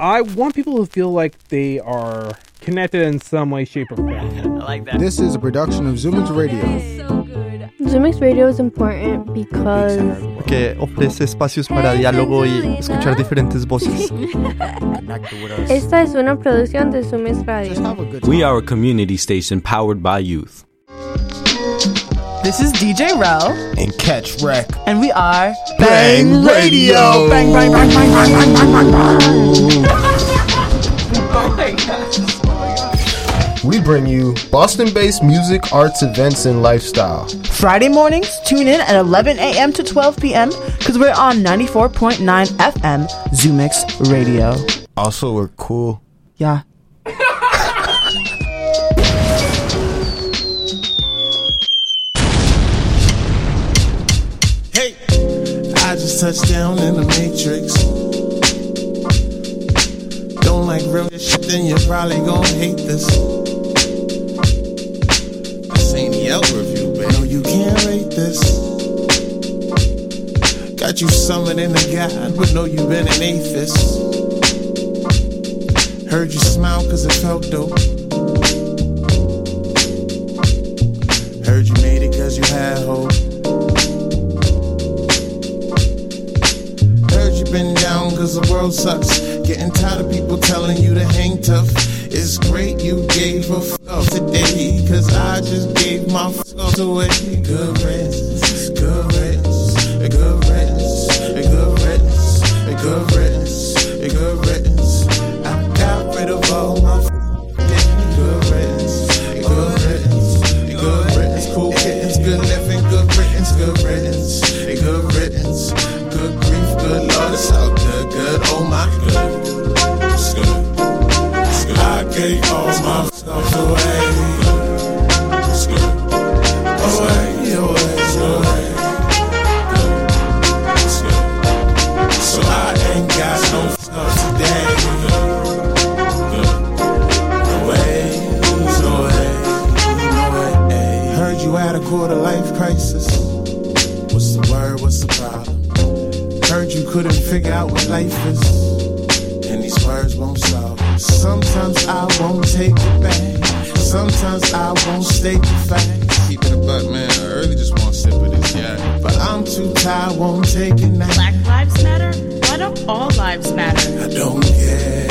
I want people to feel like they are connected in some way, shape, or form. I like that. This is a production of ZUMIX Radio. ZUMIX Radio is important because que ofrece espacios para diálogo y escuchar diferentes voces. esta es una producción de ZUMIX Radio. Have a good We are a community station powered by youth. This is DJ Rel. And Catch Wreck. And we are Bang, bang Radio. Bang, bang, bang, bang, bang, bang, bang, bang. We bring you Boston based music, arts, events, and lifestyle. Friday mornings, tune in at 11 a.m. to 12 p.m. because we're on 94.9 FM ZUMIX Radio. Also, we're cool. Yeah, I just touched down in the Matrix. Don't like real shit, then you're probably gonna hate this. This ain't the Yelp review, but no, you can't rate this. Got you summoned in a God, but no, you been an atheist. Heard you smile cause it felt dope. Heard you made it cause you had hope. Cause the world sucks. Getting tired of people telling you to hang tough. It's great you gave a fuck today. Cause I just gave my fuck away. Good riddance, good riddance, a good riddance, a good riddance, a good riddance, good riddance. I got rid of all my good riddance, good riddance, good riddance. Cool kittens, good living, good riddance, good riddance, a good riddance. Good grief, good lord, it's all good, good, oh my good. It's good. It's good. I gave all my stuff away. Couldn't figure out what life is, and these words won't solve. it. Sometimes I won't take it back. Sometimes I won't state the facts. Keep it a buck, man. I really just want to sip of this, yeah. But I'm too tired, won't take it now. Black lives matter? Why don't all lives matter? I don't care.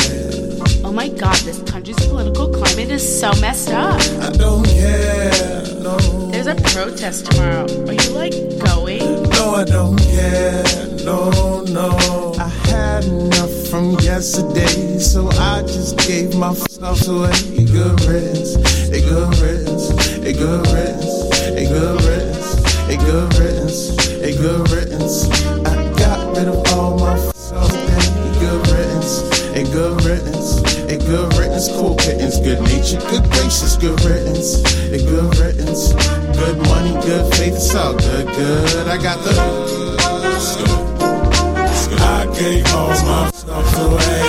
Oh my god, this country's political climate is so messed up. I don't care. No, There's a protest tomorrow. Are you like going? no, I don't care. No, no. I had enough from yesterday, so I just gave my stuff away. A good riddance, a good riddance, a good riddance, a good riddance, a good riddance, a good riddance. I got rid of all my stuff today. A good riddance, a good riddance, a good riddance. Cool kittens, good nature, good gracious, good riddance, a good riddance. Good money, good faith, it's all good, good. I got the. It's all my stuff away.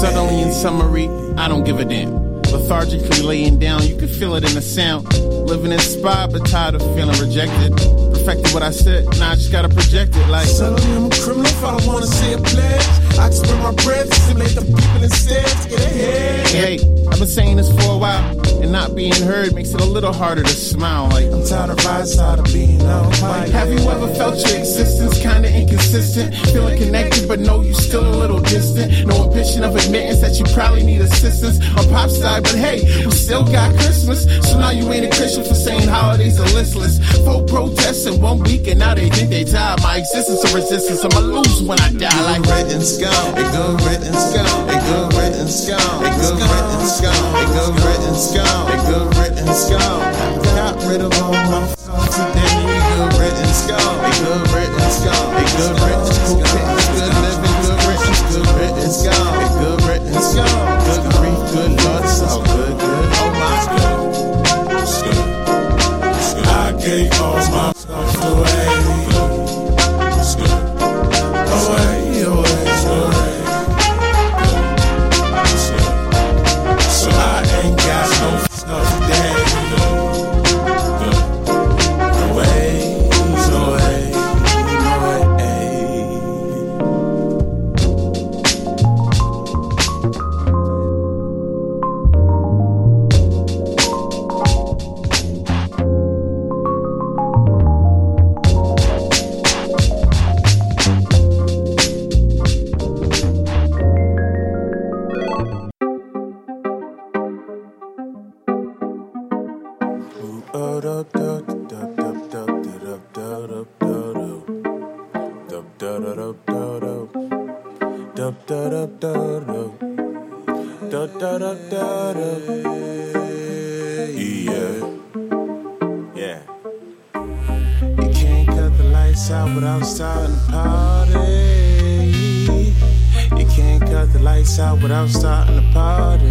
Suddenly in summary, I don't give a damn. Lethargically laying down, you can feel it in the sound. Living inspired, but tired of feeling rejected. Perfected what I said, now I just gotta project it like. Suddenly I'm a criminal if I don't wanna say a pledge. I just spend my breath to simulate the people instead to get ahead. Hey, I've been saying this for a while, and not being heard makes it a little harder to smile. Like, I'm tired of rising, tired of being on fire. Have you ever felt your existence kinda inconsistent? Feeling connected, but know you still a little distant. No ambition of admittance that you probably need assistance on pop side, but hey, we still got Christmas. So now you ain't a Christian for saying holidays are listless. Folk protests in one week, and now they think they tired. My existence of resistance, I'ma lose when I die. Like riddance gone, a good riddance gone, a good riddance gone, a good riddance gone, a good riddance gone, a good riddance gone. Got rid of all my stuff today. A good riddance gone, a good riddance gone, a good riddance cool da da da da da da da da da yeah. Yeah you can't cut the lights out without starting the party. You can't cut the lights out without starting the party.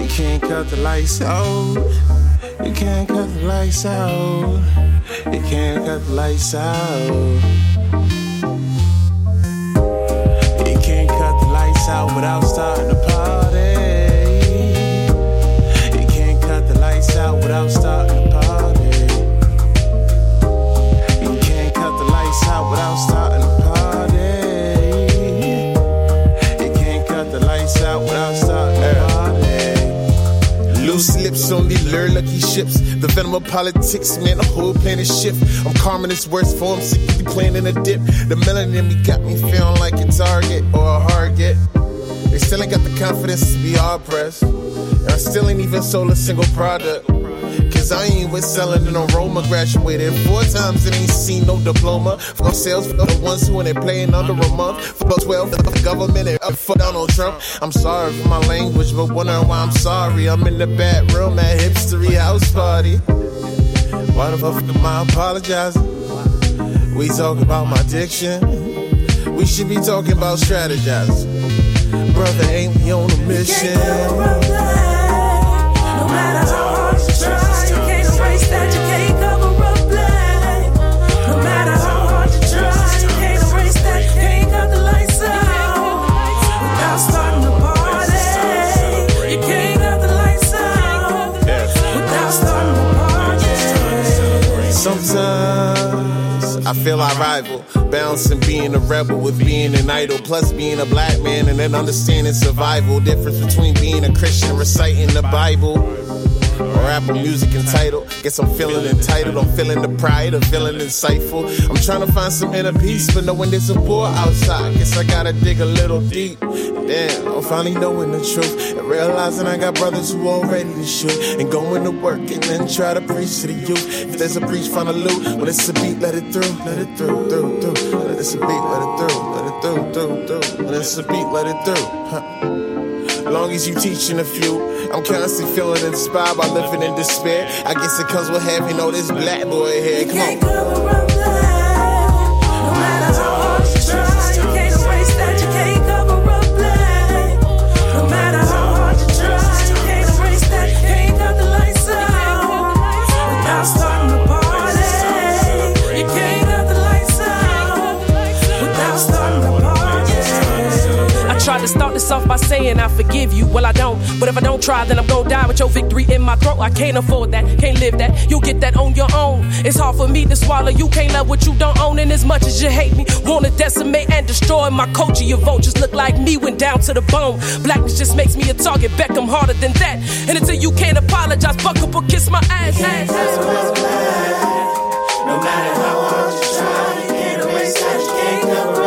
You can't cut the lights out. You can't cut the lights out. You can't cut the lights out out without starting the party. You can't cut the lights out without starting the party. You can't cut the lights out without starting the party. You can't cut the lights out without starting the party. Loose lips only lure lucky ships. The venom of politics man the whole planet shift. I'm calming this worst form sickly playing in a dip. The melanin me got me feeling like a target or a hard get they still ain't got the confidence to be hard pressed. And I still ain't even sold a single product. Cause I ain't with selling an aroma. Graduated four times and ain't seen no diploma. For sales for the ones who they playing under a month. For 12 for the government and foot down Trump. I'm sorry for my language but wondering why I'm sorry. I'm in the bad room at hipstery house party. Why the fuck am I apologizing? We talk about my addiction. We should be talking about strategizing brother ain't me on a mission? No matter how hard you try you can't erase that. You can't cover up black. No matter how hard you try you can't erase that. You can't cut the lights out. Without starting the party you can't cut the lights out. Without starting the party. Sometimes I feel I rival bouncing being a rebel with being an idol plus being a black man and then understanding survival. Difference between being a Christian reciting the Bible or Apple music entitled guess I'm feeling entitled. I'm feeling the pride of feeling insightful. I'm trying to find some inner peace but knowing there's a poor outside. Guess I gotta dig a little deep. Damn I'm finally knowing the truth and realizing I got brothers who are ready to shoot and going to work and then try to preach to the youth. If there's a breach find a loot when it's a beat let it through let it through through through. Let it's a beat let it through let it through through through. When it's a beat let it through huh. Long as you teaching a few I'm constantly feeling inspired by living in despair. I guess it comes with having all this black boy here come on Tried to start this off by saying I forgive you. Well I don't. But if I don't try then I'm gonna die with your victory in my throat. I can't afford that. Can't live that. You'll get that on your own. It's hard for me to swallow. You can't love what you don't own. And as much as you hate me want to decimate and destroy my culture. Your vultures look like me when down to the bone. Blackness just makes me a target. Beckham harder than that. And until you can't apologize fuck up or kiss my ass, ass, no matter how hard you try you can't erase that you can't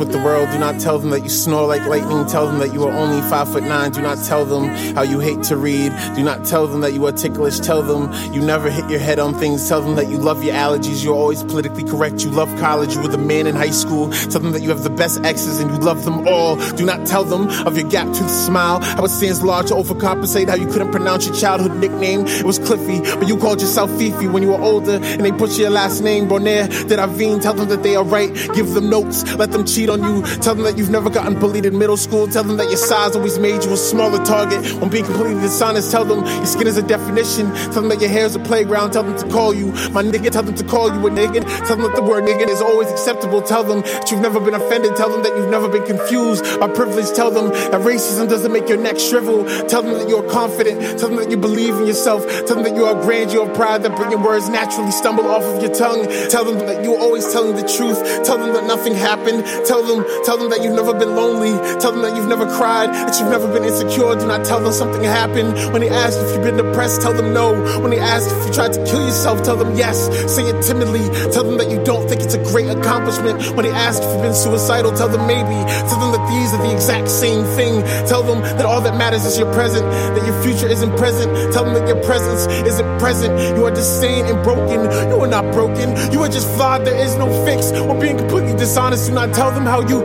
with the world. Do not tell them that you snore like lightning. Tell them that you are only five foot nine. Do not tell them how you hate to read. Do not tell them that you are ticklish. Tell them you never hit your head on things. Tell them that you love your allergies. You're always politically correct. You love college. You were the man in high school. Tell them that you have the best exes and you love them all. Do not tell them of your gap tooth smile. How it stands large to overcompensate. How you couldn't pronounce your childhood nickname. It was Cliffy but you called yourself Fifi when you were older. And they put your last name Bonaire Did I've tell them that they are right. Give them notes. Let them cheat on you. Tell them that you've never gotten bullied in middle school. Tell them that your size always made you a smaller target. When being completely dishonest, tell them your skin is a definition. Tell them that your hair is a playground. Tell them to call you my nigga. Tell them to call you a nigga. Tell them that the word nigga is always acceptable. Tell them that you've never been offended. Tell them that you've never been confused by privilege. Tell them that racism doesn't make your neck shrivel. Tell them that you're confident. Tell them that you believe in yourself. Tell them that you are grand, you are proud, that bringing words naturally stumble off of your tongue. Tell them that you're always telling the truth. Tell them that nothing happened. Tell them, tell them that you've never been lonely. Tell them that you've never cried, that you've never been insecure. Do not tell them something happened. When they ask if you've been depressed, tell them no. When they ask if you tried to kill yourself, tell them yes. Say it timidly. Tell them that you don't think it's a great accomplishment. When they ask if you've been suicidal, tell them maybe. Tell them that these are the exact same thing. Tell them that all that matters is your present, that your future isn't present. Tell them that your presence isn't present. You are disdained and broken. You are not broken. You are just flawed. There is no fix. Or being completely dishonest, do not tell them how you.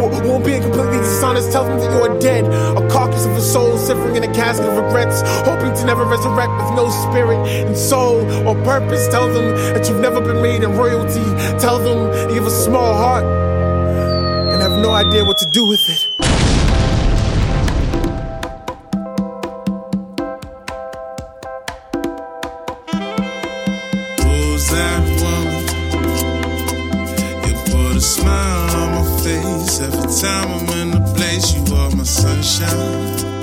Or being completely dishonest, tell them that you are dead. A carcass of a soul suffering in a casket of regrets, hoping to never resurrect with no spirit and soul or purpose. Tell them that you've never been made in royalty. Tell them you have a small heart and have no idea what to do with it. Face every time I'm in the place. You are my sunshine,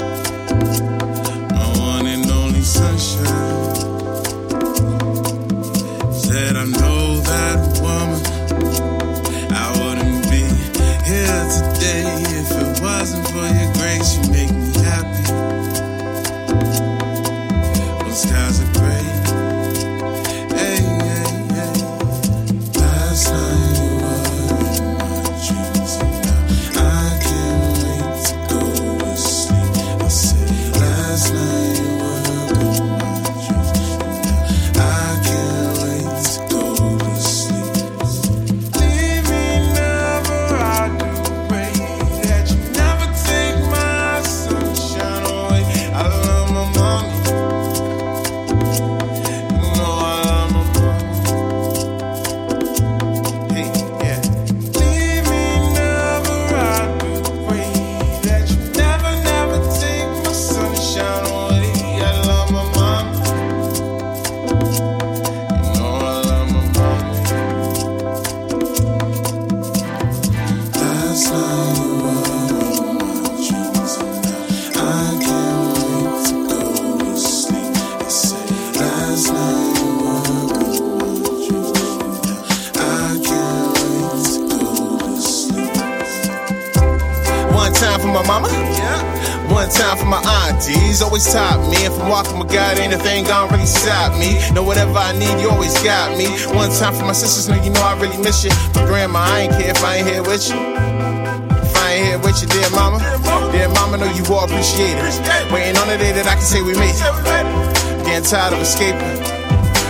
One time for my aunties. Always top me. If I'm walking with God, ain't a thing gonna really stop me. Know whatever I need, you always got me. One time for my sisters, know you know I really miss you. But grandma, I ain't care if I ain't here with you. If I ain't here with you, dear mama. Dear mama, know you all appreciate it. Waiting on the day that I can say we made it. Getting tired of escaping.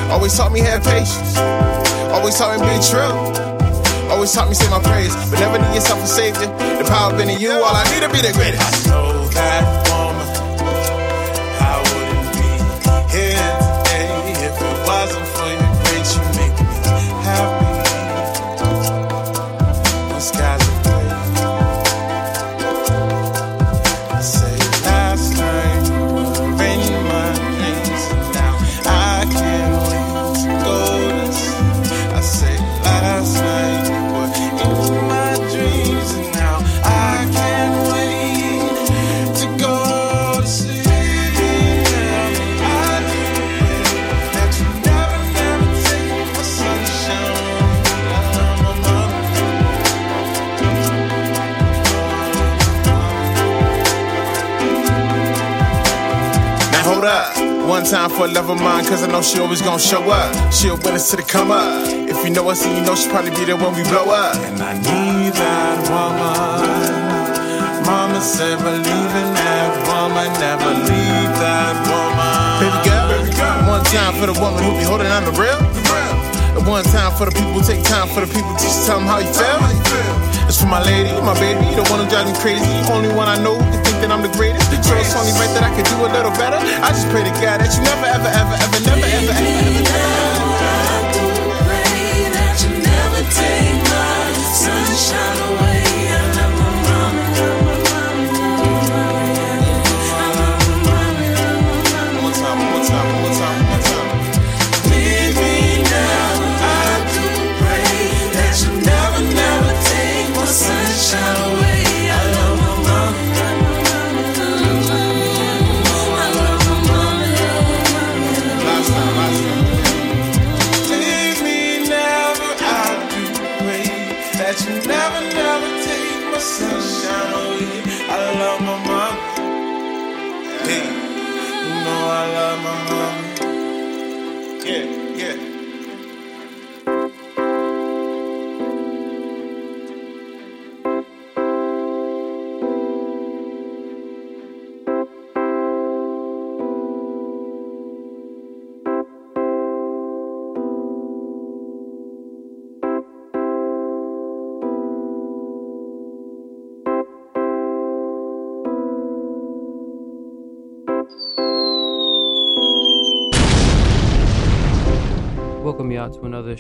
Always taught me have patience. Always taught me be true. Always taught me say my praise, but never need yourself a savior. The power been in you, all I need to be the greatest. Know for a love of mine, cause I know she always gonna show up. She'll win us to the come up. If you know us and you know she'll probably be there when we blow up. And I need that woman. Mama said, believe in that woman, never leave that woman. Baby girl, one time for the woman who be holding on the real. And one time for the people take time for the people just tell them how you feel. It's for my lady, my baby, the one who drives me crazy. The only one I know who can that I'm the greatest. So it's only right that I could do a little better. I just pray to God that you never, ever, ever, ever, never, ever, ever, ever,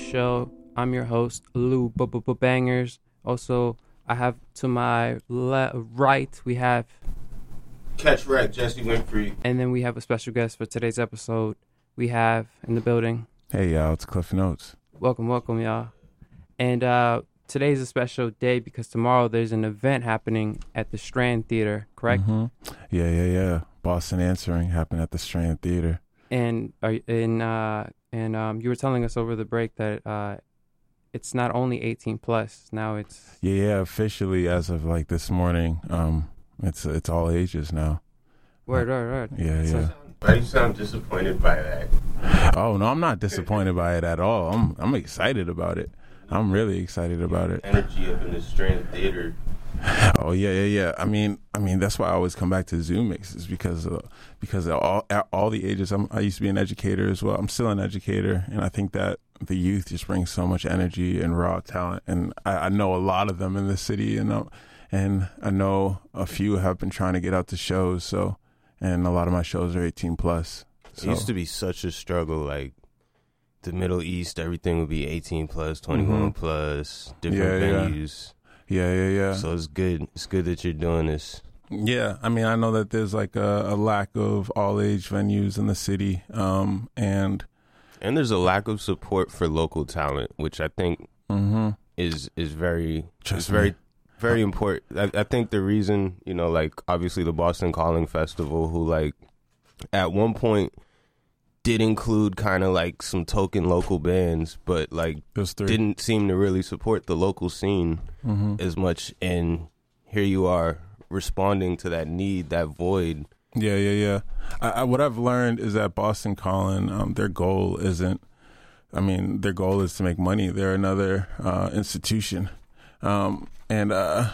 show. I'm your host, Lou Bangers. Also, I have to my le- right, we have, Catch Wreck, Jesse Winfrey. and then we have a special guest for today's episode. We have in the building. Hey y'all, it's Cliff Notez. Welcome, welcome, y'all. And uh, today's a special day because tomorrow there's an event happening at the Strand Theater, correct? Mhm. Yeah, yeah, yeah. Boston Answering happened at the Strand Theater. And are and uh, and um, you were telling us over the break that uh, it's not only 18 plus. Now it's Yeah, yeah. Officially, as of like this morning, um, it's it's all ages now. word, word, word. Yeah, So- yeah. Why you sound disappointed by that? Oh no, I'm not disappointed by it at all. I'm I'm excited about it. I'm really excited about it. Energy up in the Strand Theater. Oh yeah, yeah, yeah. I mean, I mean that's why I always come back to Zoom mixes because uh, because of all at all the ages. I'm, I used to be an educator as well. I'm still an educator, and I think that the youth just brings so much energy and raw talent. And I, I know a lot of them in the city, and uh, and I know a few have been trying to get out to shows. So, and a lot of my shows are 18 plus. It used to be such a struggle. Like the Middle East, everything would be 18 plus, 21 Mhm. plus, different yeah. venues. Yeah, yeah, yeah. Yeah. So it's good. It's good that you're doing this. Yeah, I mean, I know that there's like a, a lack of all age venues in the city, um, and And there's a lack of support for local talent, which I think Mhm. is is very is Trust very me. very important. I, I think the reason, you know, like obviously the Boston Calling Festival, who like at one point did include kind of like some token local bands, but like didn't seem to really support the local scene Mhm. as much. And here you are responding to that need, that void. Yeah, yeah, yeah. I, I, what I've learned is that Boston Calling, um, their goal isn't. I mean, their goal is to make money. They're another uh, institution, um, and uh,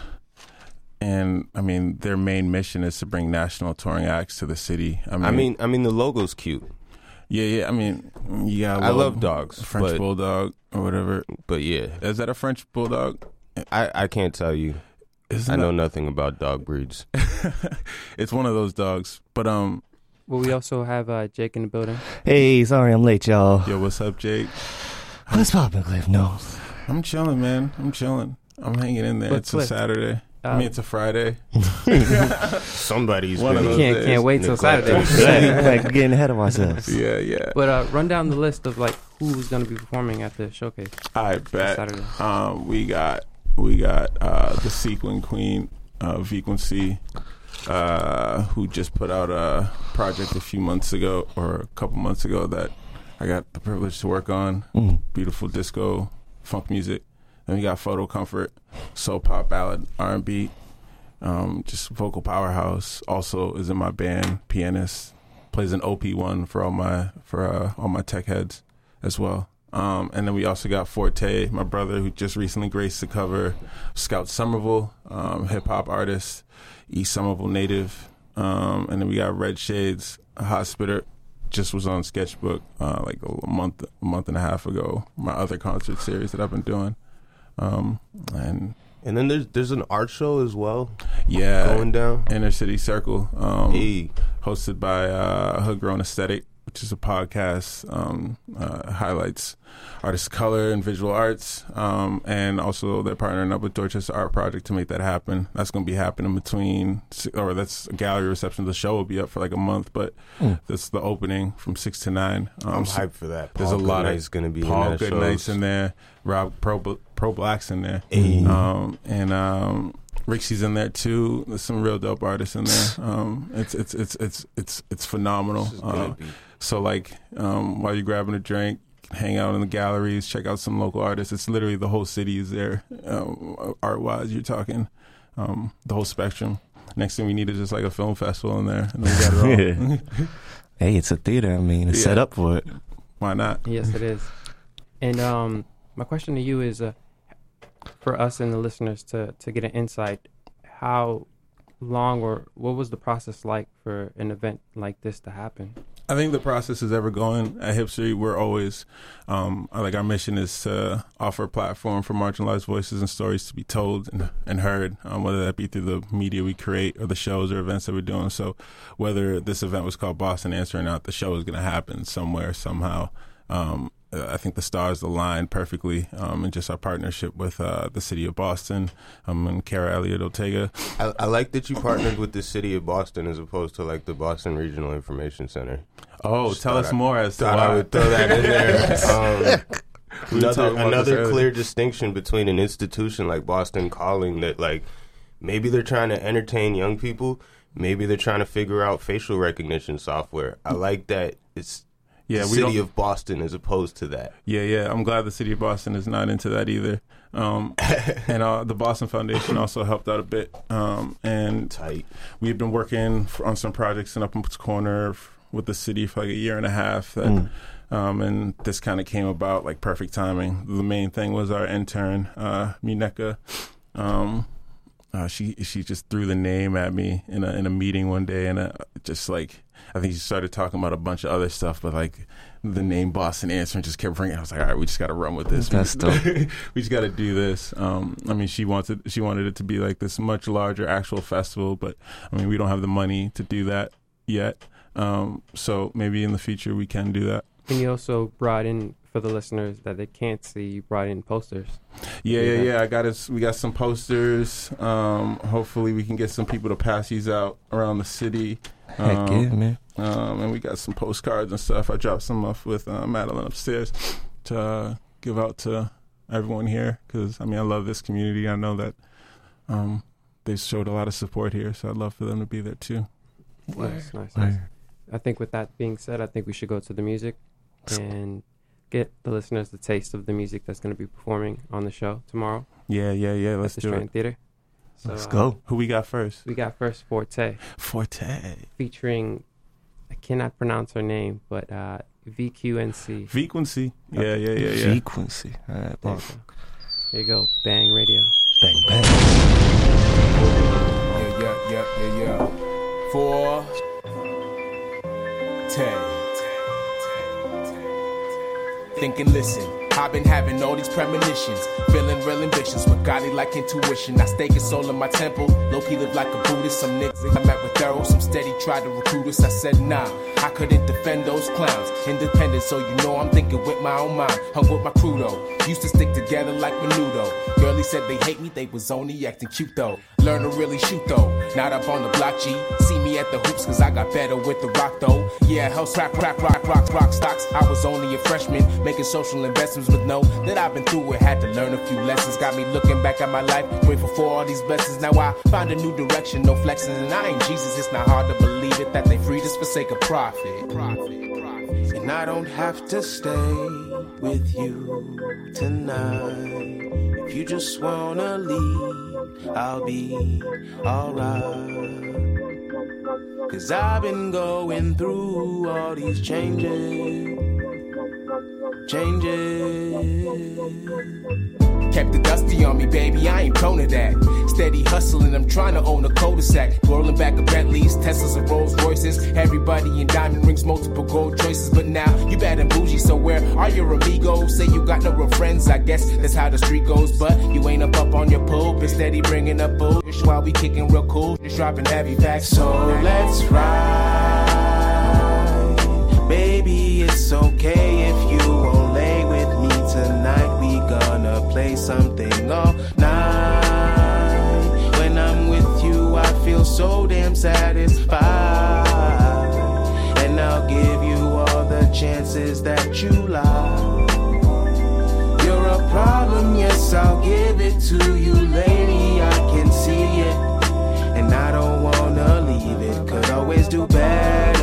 and I mean, their main mission is to bring national touring acts to the city. I mean, I mean, I mean the logo's cute. Yeah, yeah. I mean, yeah. I love dogs, French but- bulldog or whatever. But yeah, Is that a French bulldog? I I can't tell you. Isn't I know that- nothing about dog breeds. it's one of those dogs, but um. Well, we also have uh, Jake in the building. Hey, sorry I'm late, y'all. Yo, what's up, Jake? What's poppin', Cliff? No. I'm chilling, man. I'm chilling. I'm hanging in there. But it's Cliff, a Saturday. I um, mean, it's a Friday. Somebody's One of been those Can't days. can't wait till. Saturday. like we're getting ahead of ourselves. Yeah, yeah. But uh, run down the list of like who's going to be performing at the showcase. I bet. Saturday. Um, we got we got uh, the Sequin Queen, uh, Frequency, uh, who just put out a project a few months ago or a couple months ago that I got the privilege to work on. Mm. Beautiful disco, funk music. Then we got Photo Comfort, soul pop ballad, R and B, um, just vocal powerhouse. Also is in my band, pianist, plays an OP one for all my for uh, all my tech heads as well. Um, and then we also got Forte, my brother, who just recently graced the cover. Scout Somerville, um, hip hop artist, East Somerville native. Um, and then we got Red Shades, spitter, just was on Sketchbook uh, like a month, a month and a half ago. My other concert series that I've been doing. Um, and And then there's there's an art show as well. yeah, going down. Inner City Circle, um, Hey. hosted by uh, Hood Grown Aesthetic, which is a podcast um, uh, highlights artist color and visual arts, um, and also they're partnering up with Dorchester Art Project to make that happen. That's going to be happening between, or that's a gallery reception. The show will be up for like a month, but Mm. that's the opening from six to nine. Um, I'm so hyped for that. There's Paul a lot Goodnight's of gonna be in Paul that Goodnight's shows. in there. Rob Pro ProBlak's in there, Hey. um, and um, Rixie's in there too. There's some real dope artists in there. Um, it's it's it's it's it's it's phenomenal. This Uh, So like um, while you're grabbing a drink, hang out in the galleries, check out some local artists. It's literally the whole city is there, um, art wise. You're talking um, the whole spectrum. Next thing we need is just like a film festival in there, and then we got it all. Hey, it's a theater. I mean, it's Yeah. set up for it. Why not? Yes, it is. And um, my question to you is, uh, for us and the listeners to to get an insight, how long or what was the process like for an event like this to happen? I think the process is ever going. At HipStory, we're always um, like our mission is to offer a platform for marginalized voices and stories to be told and, and heard, um, whether that be through the media we create or the shows or events that we're doing. So, whether this event was called Boston Answer or not, the show is going to happen somewhere somehow. Um, I think the stars aligned perfectly, um, and just our partnership with uh, the city of Boston um, and Kara Elliott Ortega. I, I like that you partnered with the city of Boston as opposed to like the Boston Regional Information Center. Oh, Just tell us I- more as to why. I would throw that in there. Um, another talking about this another clear distinction between an institution like Boston Calling that like maybe they're trying to entertain young people, maybe they're trying to figure out facial recognition software. I like that it's Yeah, the city of Boston as opposed to that. Yeah, yeah. I'm glad the city of Boston is not into that either. Um, and uh, the Boston Foundation also helped out a bit. Um, and Tight. we've been working f- on some projects in Upham's Corner f- with the city for like a year and a half. That, Mm. um, and this kind of came about like perfect timing. The main thing was our intern, uh, Mineka. Um, uh, she she just threw the name at me in a in a meeting one day, and uh, just like I think she started talking about a bunch of other stuff, but like the name Boston Answer and just kept ringing. I was like, all right, we just got to run with this. That's we, dope. we just got to do this. Um, I mean, she wanted she wanted it to be like this much larger actual festival, but I mean, we don't have the money to do that yet. Um, so maybe in the future we can do that. And you also brought in for the listeners that they can't see, you brought in posters. Yeah, yeah, yeah. I got us. We got some posters. Um, hopefully, we can get some people to pass these out around the city. Heck um, yeah, man. Um, and we got some postcards and stuff. I dropped some off with uh, Madeline upstairs to uh, give out to everyone here because I mean I love this community. I know that um, they showed a lot of support here, so I'd love for them to be there too. Nice, nice, nice. I think with that being said, I think we should go to the music and get the listeners the taste of the music that's going to be performing on the show tomorrow. Yeah, yeah, yeah. Let's at the do Strand it. Theater. So, Let's go. Who we got first? We got first Forte Forte. featuring, I cannot pronounce her name, but uh, VQNC. Frequency. Yeah, yeah, yeah, yeah. Frequency. All right, There you go. Here you go. Bang Radio. bang bang. Yeah, yeah, yeah, yeah, yeah. Four, ten. Think and listen. I've been having all these premonitions, feeling real ambitious with godly like intuition. I stake a soul in my temple, low key live like a Buddhist. Some niggas I met with thorough, some steady tried to recruit us. I said nah, I couldn't defend those clowns. Independent, so you know I'm thinking with my own mind. Hung with my crew though, used to stick together like menudo. Girlie said they hate me, they was only acting cute though. Learn to really shoot though, not up on the block G. See me at the hoops cause I got better with the rock though. Yeah, house rap, rap, rock, rock, rock stocks. I was only a freshman, making social investments with no that I've been through it. Had to learn a few lessons, got me looking back at my life, grateful for all these blessings. Now I find a new direction, no flexing, and I ain't Jesus. It's not hard to believe it that they freed us for sake of. Profit, profit. And I don't have to stay with you tonight. If you just wanna leave, I'll be alright. Cause I've been going through all these changes. Changes. Kept the dusty on me, baby. I ain't prone to that. Steady hustling, I'm trying to own a cul-de-sac. Rolling back a Bentley's, Teslas and Rolls Royces. Everybody in diamond rings, multiple gold choices. But now you bad and bougie, so where are your amigos? Say you got no real friends, I guess that's how the street goes. But you ain't up up on your pulpit, steady bringing up bullshit while we kicking real cool. Just dropping heavy facts. So let's ride, baby. It's okay if you won't lay with me tonight. We gonna play something all night. When I'm with you, I feel so damn satisfied. And I'll give you all the chances that you like. You're a problem, yes, I'll give it to you, lady. I can see it. And I don't wanna leave it. Could always do better.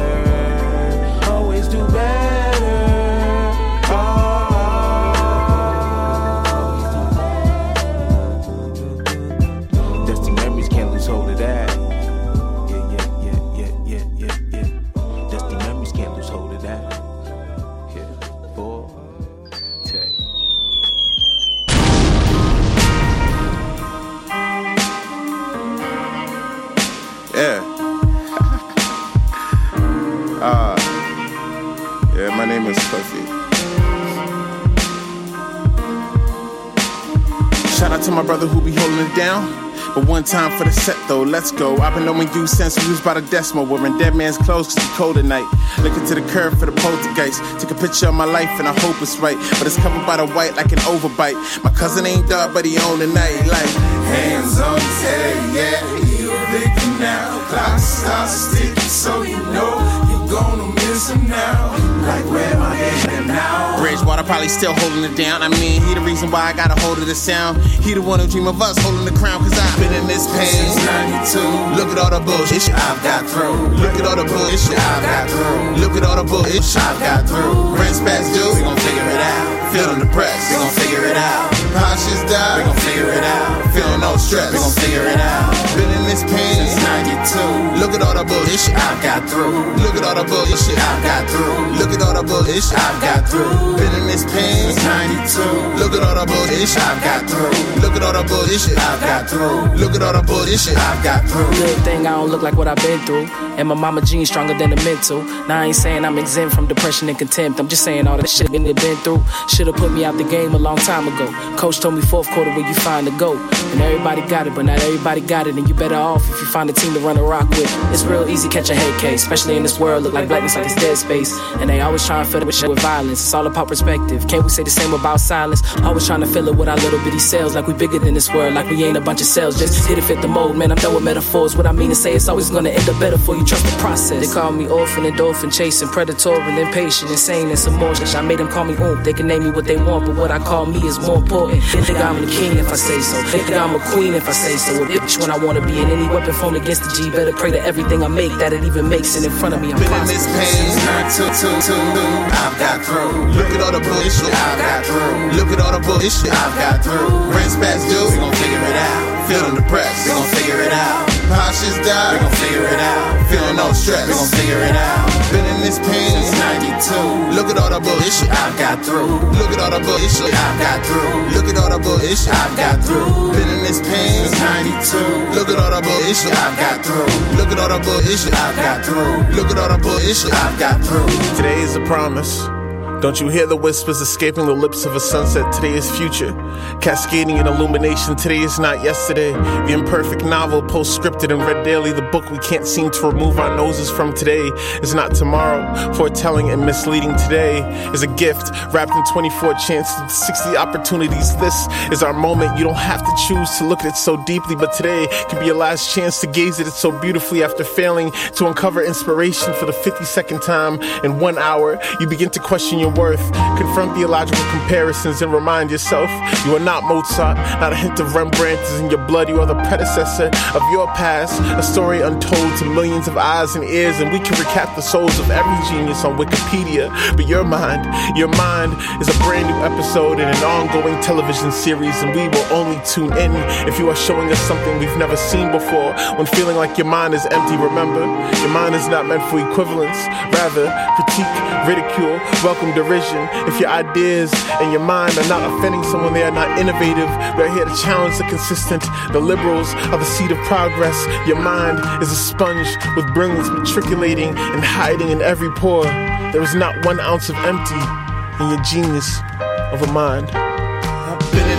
My brother who be holding it down. But one time for the set though, let's go. I've been knowing you since we was by the decimal. Wearing dead man's clothes cause it's cold at night. Looking to the curb for the poltergeist. Took a picture of my life and I hope it's right. But it's covered by the white like an overbite. My cousin ain't dark, but he on the night. Like, Hands on head, yeah, victim now. Clock starts sticking, so you know you're gonna miss him now. Like where my head now. Bridgewater probably still holding it down. I mean, he the reason why I got a hold of the sound. He the one who dream of us holding the crown, cause I've been in this pain. Since 92. Look at all the bullshit I've got through. Look at all the bullshit I've got through. Look at all the bullshit I've got through. Rent spats due, We gon' figure it out. feeling depressed. We gon' figure it out. Cautious die, We gon' figure it out. feeling no stress. We gon' figure it out. Been in this pain. Since 92. Look at all the bullshit I've got through. Look at all the bullshit I've got through. Look at all the bullshit I've got through. Been in this pain. Since 92. Look at all the bullshit shit I've got through. Look at all the bullshit shit I've got through. Look at all the bullshit shit I've got through. Good thing I don't look like what I've been through. And my mama jeans stronger than the mental. Now I ain't saying I'm exempt from depression and contempt. I'm just saying all that shit that been through. Should've put me out the game a long time ago. Coach told me fourth quarter where you find the goat. And everybody got it, but not everybody got it. And you better off if you find a team to run a rock with. It's real easy catch a head case, especially in this world. Look like blackness like it's dead space. And they always try to fill it with shit with violence. It's all about perspective. Can't we say the same about silence? Always trying to fill it with our little bitty cells. Like we bigger than this world. Like we ain't a bunch of cells. Just hit it fit the mold. Man, I'm done with metaphors. What I mean to say it's always gonna end up better for you. Trust the process. They call me orphan and dolphin chasing, predatory and impatient, insane and some more. I made them call me oomp. They can name me what they want, but what I call me is more important. They think I'm the king if I say so. They think I'm a queen if I say so. A bitch when I wanna be in any weapon formed against the G. Better pray to everything I make that it even makes it in front of me. I'm Been in this pain. Since 92. I've got through. Look at all the bullshit shit I've got through. Look at all the bullshit shit I've got through. Rent spats due, We gon' figure it out. feeling depressed. We gon' figure it out. Cautious We die, gon' figure it out. feeling no stress. We gon' figure it out. Been in this pain. Since 92. Look at all the bullshit I've got through. Look at all the bullshit I've got through. Look at all the bullshit I've got through. Been in this pain. Since 92. Look at all the bullshit I've got through. Look at all the bullshit I've got through. Look at all the bullshit I've got through. Today is a promise. Don't you hear the whispers escaping the lips of a sunset? Today is future. Cascading in illumination. Today is not yesterday. The imperfect novel, post-scripted and read daily. The book we can't seem to remove our noses from today is not tomorrow. Foretelling and misleading today is a gift wrapped in 24 chances, 60 opportunities. This is our moment. You don't have to choose to look at it so deeply, but today can be your last chance to gaze at it so beautifully after failing to uncover inspiration for the 52nd time in one hour. You begin to question your worth, confront theological comparisons, and remind yourself you are not Mozart, not a hint of Rembrandt is in your blood. You are the predecessor of your past, a story untold to millions of eyes and ears, and we can recap the souls of every genius on Wikipedia. But your mind, your mind is a brand new episode in an ongoing television series, and we will only tune in if you are showing us something we've never seen before. When feeling like your mind is empty, remember, your mind is not meant for equivalence, rather, critique, ridicule, welcome derision. If your ideas and your mind are not offending someone, they are not innovative. We're here to challenge the consistent. The liberals are the seed of progress. Your mind is a sponge with brilliance matriculating and hiding in every pore. There is not one ounce of empty in your genius of a mind.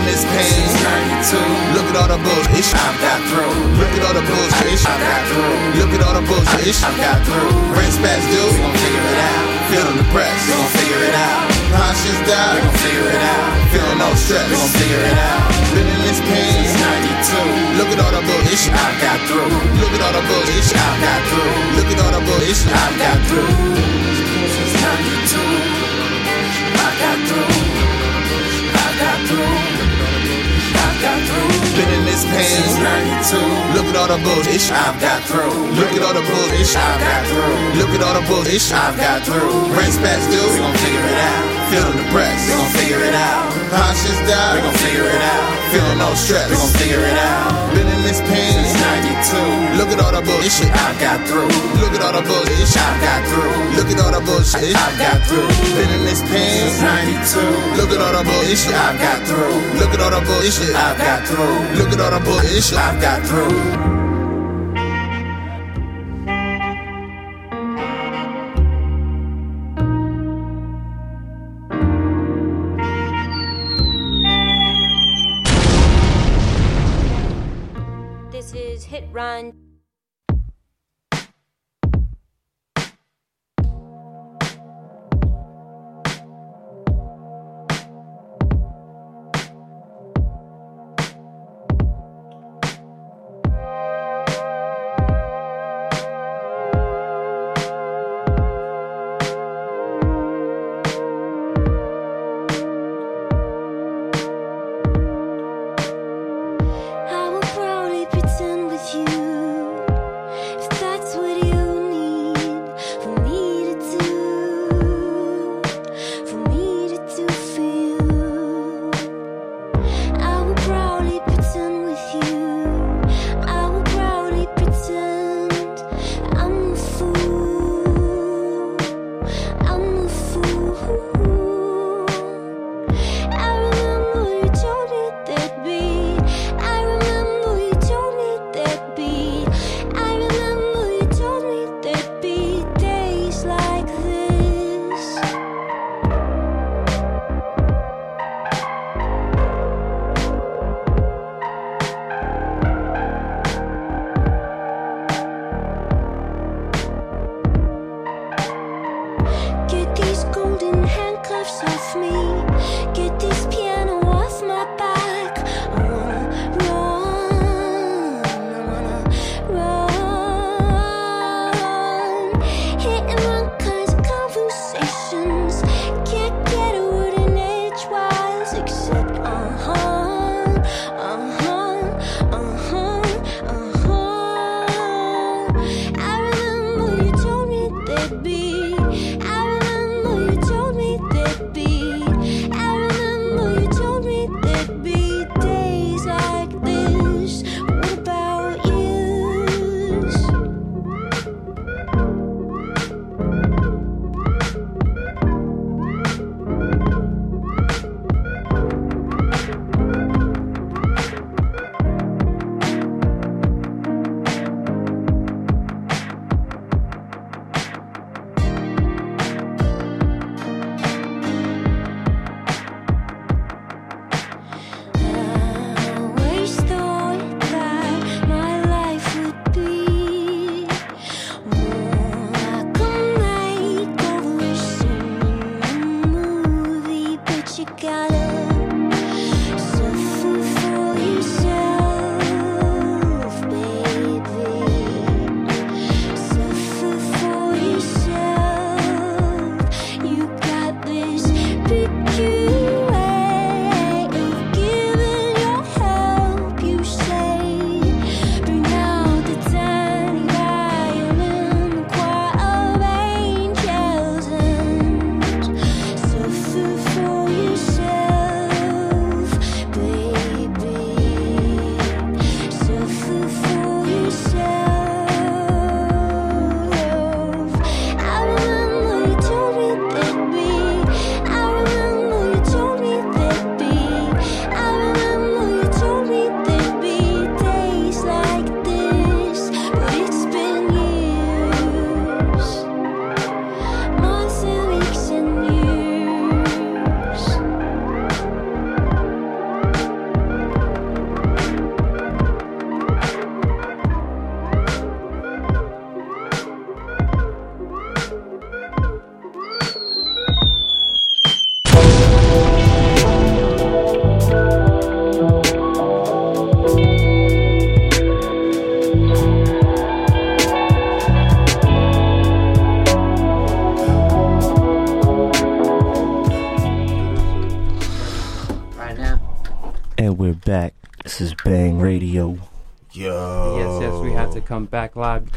This pain. Since 92. Look at all the bullshit. I've got through. Look at all the bullshit. I've got through. Look at all the bullshit. I've got through. Rent spats We gon' figure it out. feeling depressed. We gon' figure it out. Conscious Cautious We gon' figure it out. feeling no stress. We gon' figure it out. Been in this pain. Since 92. Look at all the bullshit. I've got through. Look at all the bullshit. I've got through. Look at all the bullshit. I've got through. Since 92. I've got through. I've got through. I've got through. Been in this pain. Since 92. Look at all the bullshit. I've got through. Look at all the bullshit. I've got through. Look at all the bullshit. I've got through. Rent spats We due, gon' figure it out. feeling depressed. We gon' figure it out. Cautious We gon' figure it out. feeling no stress. We gon' figure it out. Been in this pain. Since 92. Look at all the bullshit. I've got through. Look at all the bullshit. I've got through. Look at all the bullshit. I've got through. Been in this pain. Since 92. Look at all the bullshit. I've got through. Look at all the bullshit. I've got through. Look at all the bullshit. I've got through. one.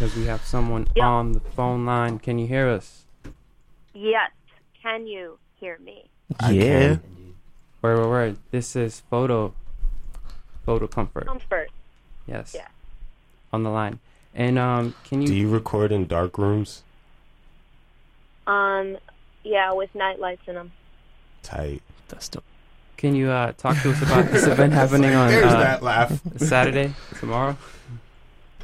because we have someone yep. on the phone line. Can you hear us? Yes. Can you hear me? Yeah. Where, where, where? This is photo, photo comfort. Comfort. Yes. Yeah. On the line, and um, can you? Do you record in dark rooms? Um, yeah, with night lights in them. Tight. That's dope. Can you uh, talk to us about this event happening on uh, that laugh. Saturday, tomorrow?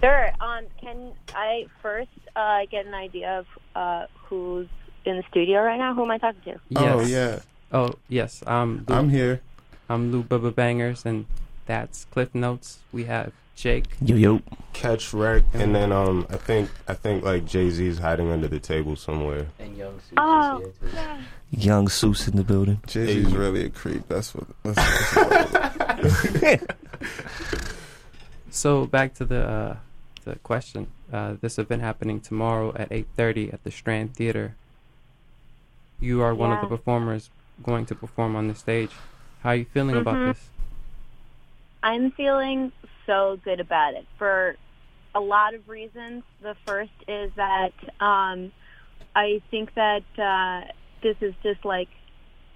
Sure. Um, can I first uh, get an idea of uh, who's in the studio right now? Who am I talking to? Oh yeah. Oh yes. Um, Lou, I'm here. I'm Lou Bubba Bangers, and that's Cliff Notez. We have Jake. Yo yo. Catch Wreck, and then um, I think I think like Jay Z is hiding under the table somewhere. And Young Seuss. Oh, yeah. Young Seuss in the building. Jay Z's is really a creep. That's what. That's, that's what so back to the. Uh, the question. Uh, this event happening tomorrow at 8:30 at the Strand Theater. You are one of the performers going to perform on the stage. How are you feeling Mhm. about this? I'm feeling so good about it for a lot of reasons. The first is that um, I think that uh, this is just like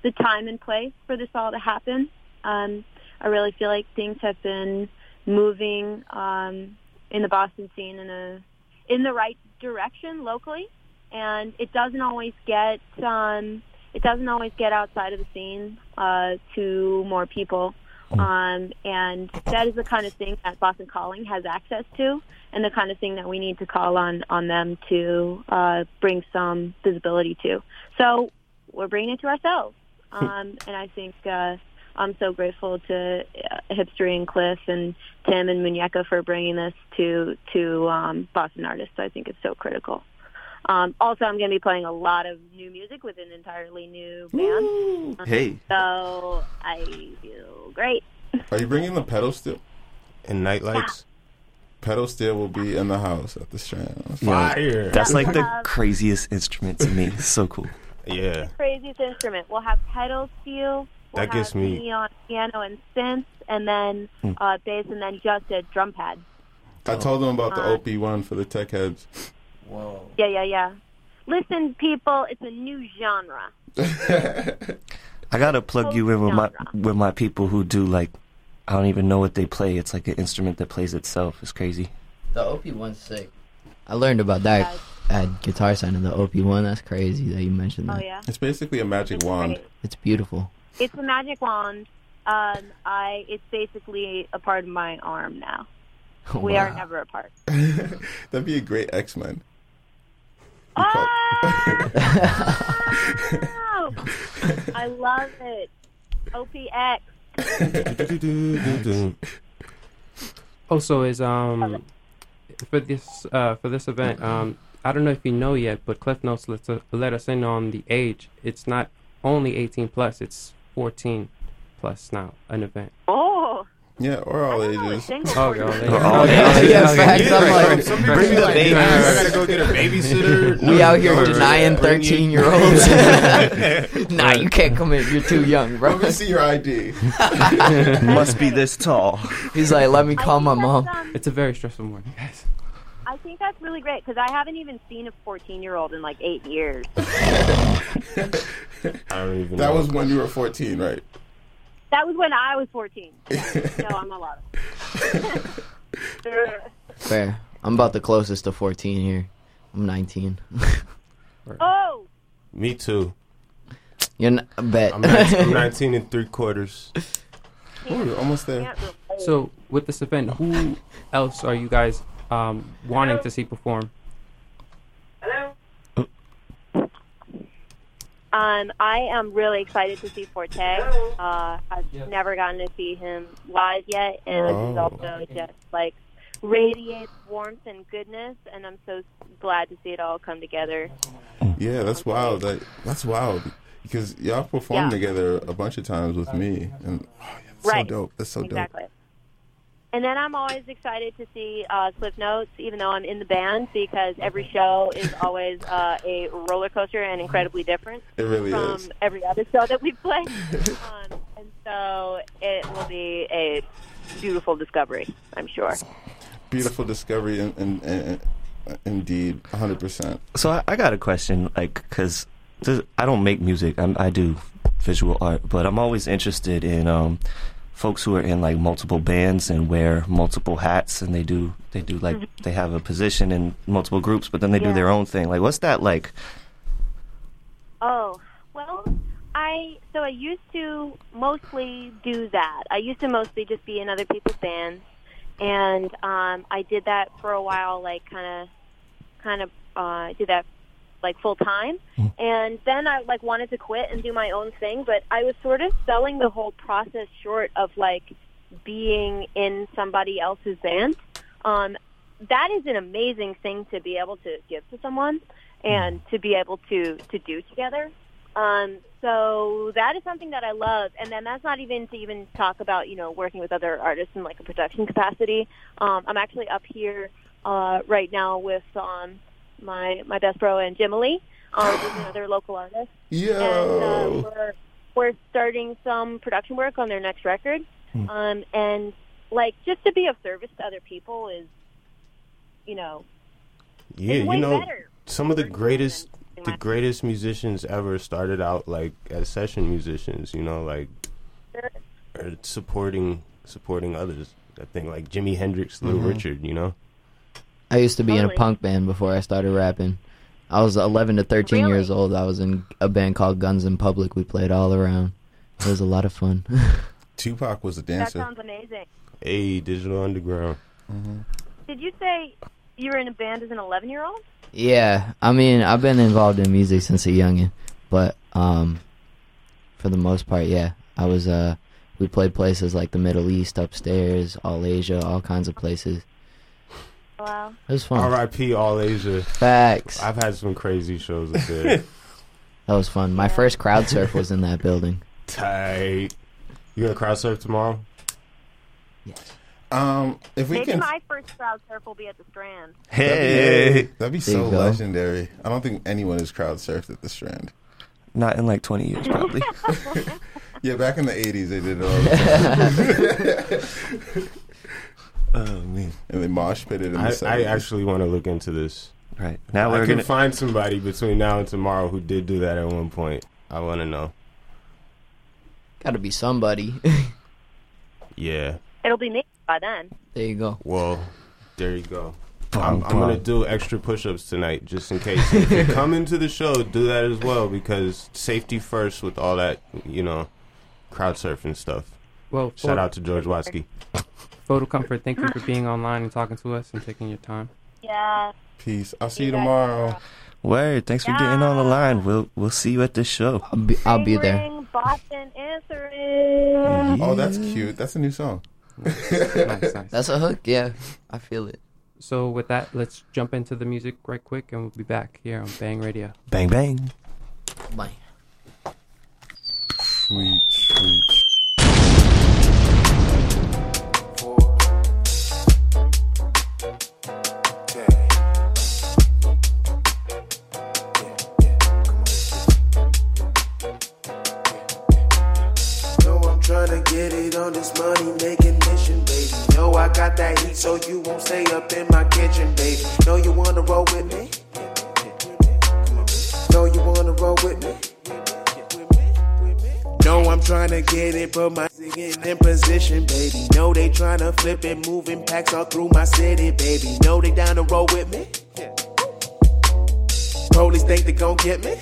the time and place for this all to happen. Um, I really feel like things have been moving um, in the Boston scene in a in the right direction locally, and it doesn't always get um, it doesn't always get outside of the scene uh, to more people. Um, and that is the kind of thing that Boston Calling has access to, and the kind of thing that we need to call on on them to uh, bring some visibility to. So we're bringing it to ourselves, um, and I think uh, I'm so grateful to uh, HipStory and Cliff and Tim and Muñeca for bringing this to to um, Boston artists. I think it's so critical. Um, also, I'm going to be playing a lot of new music with an entirely new band. Um, Hey. So I feel great. Are you bringing the pedal steel? And nightlights. Pedal steel will be in the house at the Strand. Yo, That's like the Um, craziest instrument to me. So cool. Yeah. Craziest instrument. We'll have pedal steel. We'll That gets have me- me on piano and synth, and then Hmm. uh, bass, and then just a drum pad. I told them about the Uh, OP-1 for the tech heads. Whoa. Yeah, yeah, yeah. Listen, people, it's a new genre. I gotta plug you in with my with my people who do like I don't even know what they play. It's like an instrument that plays itself. It's crazy. The OP-1's sick. I learned about that at Guitar Center. The OP-1. That's crazy that you mentioned that. Oh yeah. It's basically a magic wand. great. It's beautiful. It's a magic wand. Um, I it's basically a part of my arm now. We are never apart. That'd be a great X Men. Oh, I love it. OPX. Also, is um for this uh for this event um I don't know if you know yet, but Cliff Notez let us, let us in on the age. It's not only 18 plus; it's 14 plus now. An event. Oh. Yeah, or all ages. Oh, all you. ages. Oh, yeah, yeah, facts. I'm like, Some people be like, "Damn, I gotta go get a babysitter." We out here No, denying bring 13 year olds. nah, you can't come in. You're too young, bro. Let me see your ID. Must be this tall. He's like, let me call my mom. It's a very stressful morning, guys. I think that's really great because I haven't even seen a 14 year old in like eight years. I don't even That know. was when you were 14, right? That was when I was 14. no, I'm a lot. Fair. I'm about the closest to 14 here. I'm 19. oh, Me too. You're n- I bet. I'm 19, I'm 19 and three quarters. Ooh, almost there. So with this event, who else are you guys um wanting to see perform? Hello. Um, I am really excited to see Forte. Uh, I've never gotten to see him live yet, and he's Oh. also just like radiates warmth and goodness, and I'm so glad to see it all come together. Yeah, that's wild. That that's wild because y'all performed Yeah. together a bunch of times with me, and oh, yeah, that's Right. so dope. That's so dope. exactly. And then I'm always excited to see uh, Cliff Notez, even though I'm in the band, because every show is always uh, a roller coaster and incredibly different It really from is. every other show that we play. um, and so it will be a beautiful discovery, I'm sure. Beautiful discovery, and, and, and, and indeed, 100. percent So I, I got a question, like, because I don't make music. I'm, I do visual art, but I'm always interested in um, folks who are in like multiple bands and wear multiple hats, and they do they do like they have a position in multiple groups, but then they do their own thing. Like, what's that like? Oh, well, I so I used to mostly do that. I used to mostly just be in other people's bands, and um, I did that for a while, like kind of, kind of uh, did that like full time. And then I like wanted to quit and do my own thing, but I was sort of selling the whole process short of like being in somebody else's band. Um, that is an amazing thing to be able to give to someone and to be able to to do together. Um, so that is something that I love, and then that's not even to even talk about you know working with other artists in like a production capacity. Um, I'm actually up here uh, right now with um, my my best bro and Jimmy, um, who's another local artist. Yo. And uh, we're we're starting some production work on their next record, um, and like just to be of service to other people is, you know, Yeah, It's way you know, better. some of the greatest, the greatest musicians ever started out like as session musicians. You know, like or supporting supporting others. I think like Jimi Hendrix, Little Mhm. Richard. You know, I used to be in a punk band before I started rapping. I was 11 to 13 years old. I was in a band called Guns in Public. We played all around. It was a lot of fun. Tupac was a dancer. that sounds amazing. a Digital Underground. Did you say you were in a band as an 11 year old? yeah, I mean, I've been involved in music since a youngin, but um, for the most part, yeah, I was. Uh, we played places like the Middle East, upstairs, all Asia, all kinds of places. Wow. It was fun. R.I.P. All Asia. Facts. I've had some crazy shows up there. That was fun. My first crowd surf was in that building. Tight. You gonna crowd surf tomorrow? Yes. Um, if we Maybe can, my first crowd surf will be at the Strand. that'd be, that'd be so go. legendary. I don't think anyone has crowd surfed at the Strand. Not in like 20 years, probably. Yeah, back in the '80s, they did it all the time. Oh man. and they mosh pitted in the I, I actually want to look into this. Right now I we're can gonna find somebody between now and tomorrow who did do that at one point. I want to know. Got to be somebody. Yeah. It'll be me by then. there you go. Well, there you go. Bum, I'm, I'm gonna do extra push-ups tonight just in case. if you come into the show, do that as well because safety first with all that, you know, crowd surfing stuff. Well, shout for- out to George Watsky. Photo Comfort, thank you for being online and talking to us and taking your time. Yeah. Peace. I'll see you tomorrow. Word, thanks for getting on the line. We'll we'll see you at the show. I'll be, I'll be there. Ring, Boston answering. Oh, that's cute. That's a new song. nice, nice. That's a hook. Yeah, I feel it. So with that, let's jump into the music right quick, and we'll be back here on Bang Radio. Bang bang. Bye. Sweet, sweet. This money making mission, baby. Know I got that heat, so you won't stay up in my kitchen, baby. Know you wanna roll with me? Know you wanna roll with me? Know I'm tryna get it, put my in, in position, baby. Know they tryna flip it, moving packs all through my city, baby. Know they down to roll with me? Police think they gon' get me?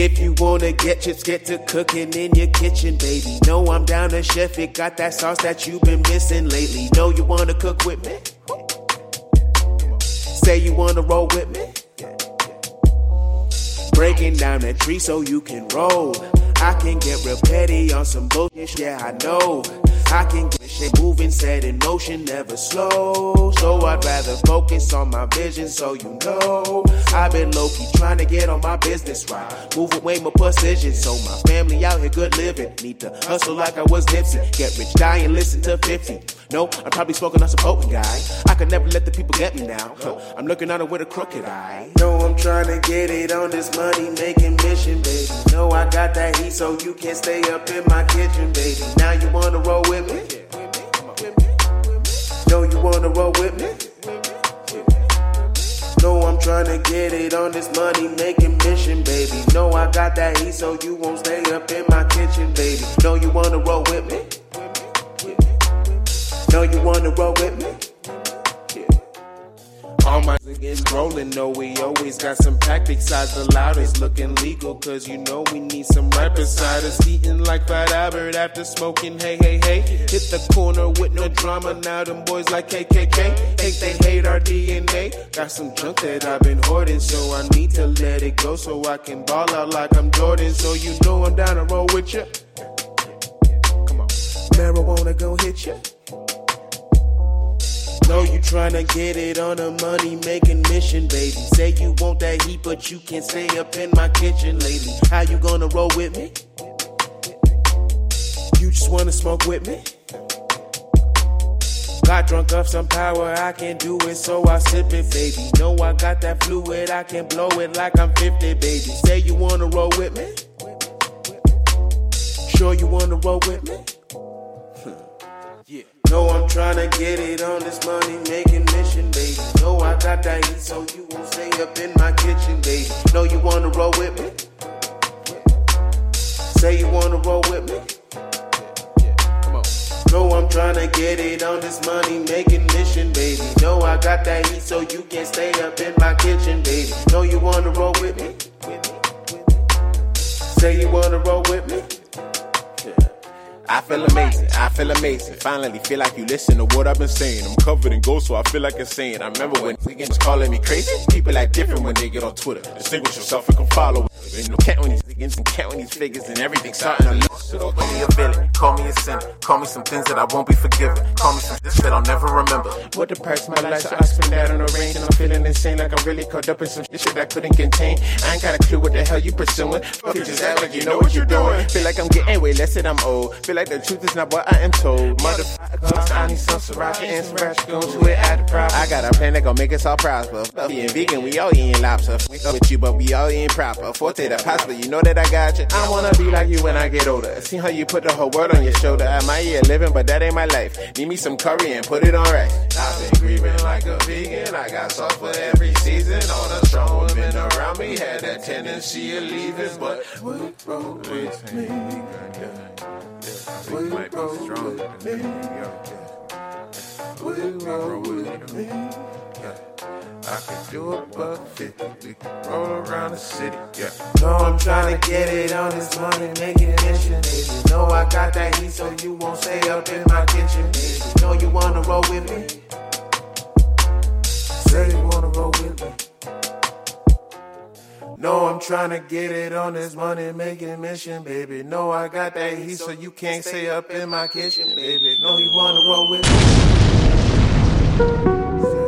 If you wanna get chips, get to cooking in your kitchen, baby. Know I'm down to chef it, got that sauce that you've been missing lately. Know you wanna cook with me? Say you wanna roll with me? Breaking down that tree so you can roll. I can get real petty on some bullshit, yeah, I know. I can get shit moving, set in motion, never slow. So I'd rather focus on my vision so you know. I've been low key trying to get on my business right. Moving way more precision, so my family out here good living. Need to hustle like I was Nipsey. Get rich, die, and listen to 50. No, I'm probably smoking on some potent guy. I could never let the people get me now. I'm looking at it with a crooked eye. No, To get it on this money making mission, baby. No, I got that heat, so you can't stay up in my kitchen, baby. Now you wanna roll with me? Know you wanna roll with me? Know I'm trying to get it on this money making mission, baby. No, I got that heat, so you won't stay up in my kitchen, baby. No, you wanna roll with me? Know you wanna roll with me? All my niggas rolling, know we always got some pack besides the loudest. Looking legal, cause you know we need some right beside us. Eating like Fat Albert after smoking, hey, hey, hey. Hit the corner with no drama, now them boys like KKK. Hate they hate our DNA. Got some junk that I've been hoarding, so I need to let it go so I can ball out like I'm Jordan. So you know I'm down to roll with you. marijuana gon' hit you. Know you tryna get it on a money making mission, baby. Say you want that heat, but you can't stay up in my kitchen lady. How you gonna roll with me? You just wanna smoke with me? Got drunk off some power, I can do it, so I sip it, baby. Know I got that fluid, I can blow it like I'm 50, baby. Say you wanna roll with me? Sure you wanna roll with me? Know I'm tryna get it on this money making mission, baby. Know I got that heat, so you won't stay up in my kitchen, baby. Know you wanna roll with me? Say you wanna roll with me? Know I'm tryna get it on this money making mission, baby. Know I got that heat, so you can stay up in my kitchen, baby. Know you wanna roll with me? Say you wanna roll with me? I feel amazing, I feel amazing. Finally feel like you listen to what I've been saying. I'm covered in gold, so I feel like insane. I remember when niggas calling me crazy. People act different when they get on Twitter. Distinguish yourself and come follow. Ain't no counting these niggas and counting these figures and everything starting to look. So call me a villain, call me a sinner, call me some things that I won't be forgiven. Call me some this that I'll never remember. What the price my life, so I spend that on a range and I'm feeling insane like I'm really caught up in some shit I couldn't contain. I ain't got a clue what the hell you pursuing. Fuck it, just act like you know what you're doing. Feel like I'm getting way less than I'm old. Feel like the truth is not what I am told. Motherfucker, I need some sriracha and some ratchet gon' to it at the price. I got a plan that gon' make us all prosper. Being vegan, we all eating lobster. We with you, but we all eating proper. Forte the pasta, you know that I got you. I wanna be like you when I get older. See how you put the whole world on your shoulder. I might yeah living, but that ain't my life. Need me some curry and put it on rice. I've been grieving like a vegan. I got sauce for every season. All the strong women around me had that tendency of leaving, but we roll with me. We roll with me. We roll with me. I can do a buck fifty. We can roll around the city. Yeah. No, I'm trying to get it on this money, make it mission, baby. Know I got that heat, so you won't stay up in my kitchen, baby. Know you wanna roll with me? Say you wanna roll with me. No, I'm trying to get it on this money making mission, baby. No, I got that heat, so you can't stay up in my kitchen, baby. No, you wanna roll with me?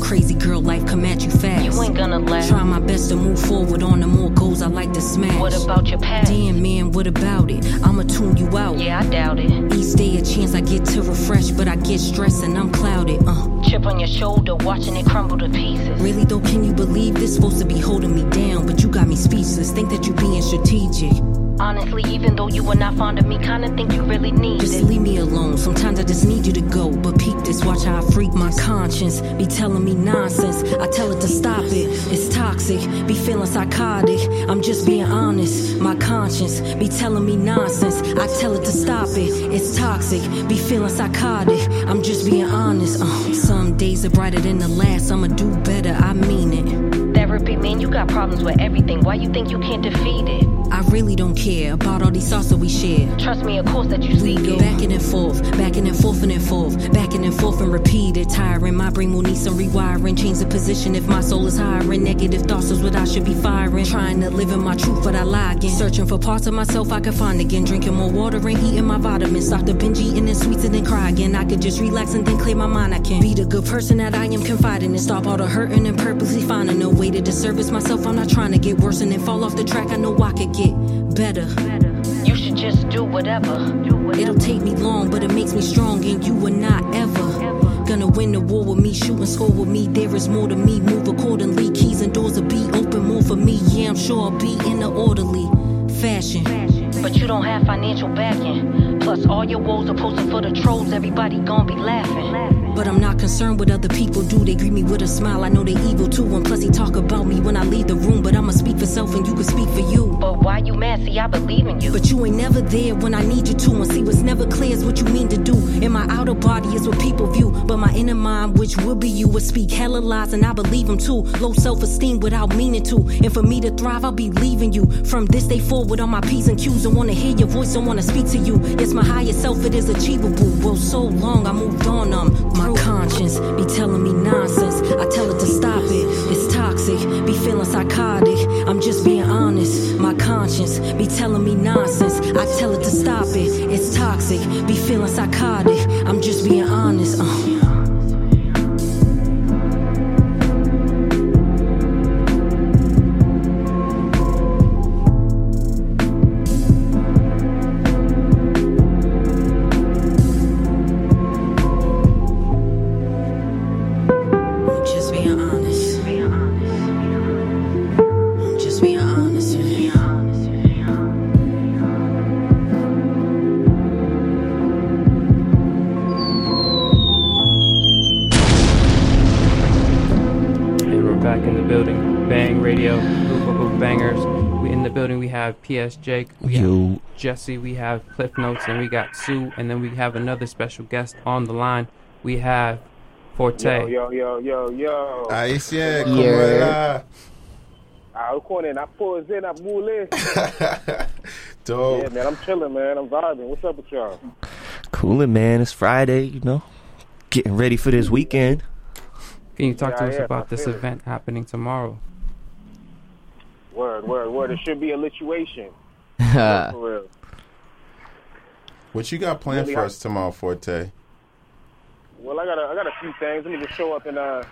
Crazy girl. Life come at you fast. You ain't gonna last. Try my best to move forward on the more goals I like to smash. What about your past? Damn man, what about it? I'ma tune you out. Yeah, I doubt it. Each day a chance I get to refresh, but I get stressed and I'm clouded. Uh. Chip on your shoulder, watching it crumble to pieces. Really though, can you believe this? Supposed to be holding me down, but you got me speechless. Think that you being strategic. Honestly, even though you were not fond of me, kinda think you really need Just it. leave me alone. Sometimes I just need you to go. But peep this, watch how I freak my conscience. Be telling me nonsense. I tell it to stop it. It's toxic. Be feeling psychotic. I'm just being honest. My conscience be telling me nonsense. I tell it to stop it. It's toxic. Be feeling psychotic. I'm just being honest. Uh, some days are brighter than the last. I'ma do better. I mean it. Therapy man, you got problems with everything. Why you think you can't defeat it? I really don't care about all these thoughts that we share. Trust me, of course that you We go backing and forth, back and forth and then forth, back and forth and repeat it. Tiring, my brain will need some rewiring. Change the position if my soul is hiring. Negative thoughts is what I should be firing. Trying to live in my truth, but I lie again. Searching for parts of myself I can find again. Drinking more water and eating my vitamins. Dr. binge eating and sweets and then cry again. I could just relax and then clear my mind. I can be the good person that I am confiding in. Stop all the hurting and purposely finding a way to disservice myself. I'm not trying to get worse and then fall off the track. I know I could get better. You should just do whatever. It'll take me long, but it makes me strong, and you are not ever. Gonna win the war with me, shoot and score with me. There is more to me, move accordingly. Keys and doors will be open more for me. Yeah, I'm sure I'll be in an orderly fashion. But you don't have financial backing. Plus, Plus, all your woes are posted for the trolls. Everybody gonna be laughing. But I'm not concerned what other people do. They greet me with a smile. I know they evil too. And plus, he talk about me when I leave the room. But I'ma speak for self and you can speak for you. But why you mad? See, I believe in you. But you ain't never there when I need you to. And see, what's never clear is what you mean to do. And my outer body is what people view. But my inner mind, which would be you, would speak hella lies. And I believe them too. Low self esteem without meaning to. And for me to thrive, I'll be leaving you. From this day forward, on my P's and Q's. I wanna hear your voice, I wanna speak to you. Yes, my higher self, it is achievable. Well, so long, I moved on. Um, my conscience be telling me nonsense. I tell it to stop it. It's toxic. Be feeling psychotic. I'm just being honest. My conscience be telling me nonsense. I tell it to stop it. It's toxic. Be feeling psychotic. I'm just being honest. Uh. We PS Jake, we Yo. have Jesse, we have Cliff Notez, and we got Sue, and then we have another special guest on the line. We have Forte. Yo, yo, yo, yo, yo. Ahí sí es, como Yeah. era. Ah, eu corner, na pose, na mule. Dope. Yeah, man, I'm chilling, man. I'm vibing. What's up with y'all? Cooling, man. It's Friday, you know. Getting ready for this weekend. Can you talk to us yeah, about this feel event happening tomorrow? Word, word, word. It should be a lituation. For real. What you got planned Really for hot. us tomorrow, Forte? Well, I got a, I got a few things. Let me just show up and uh,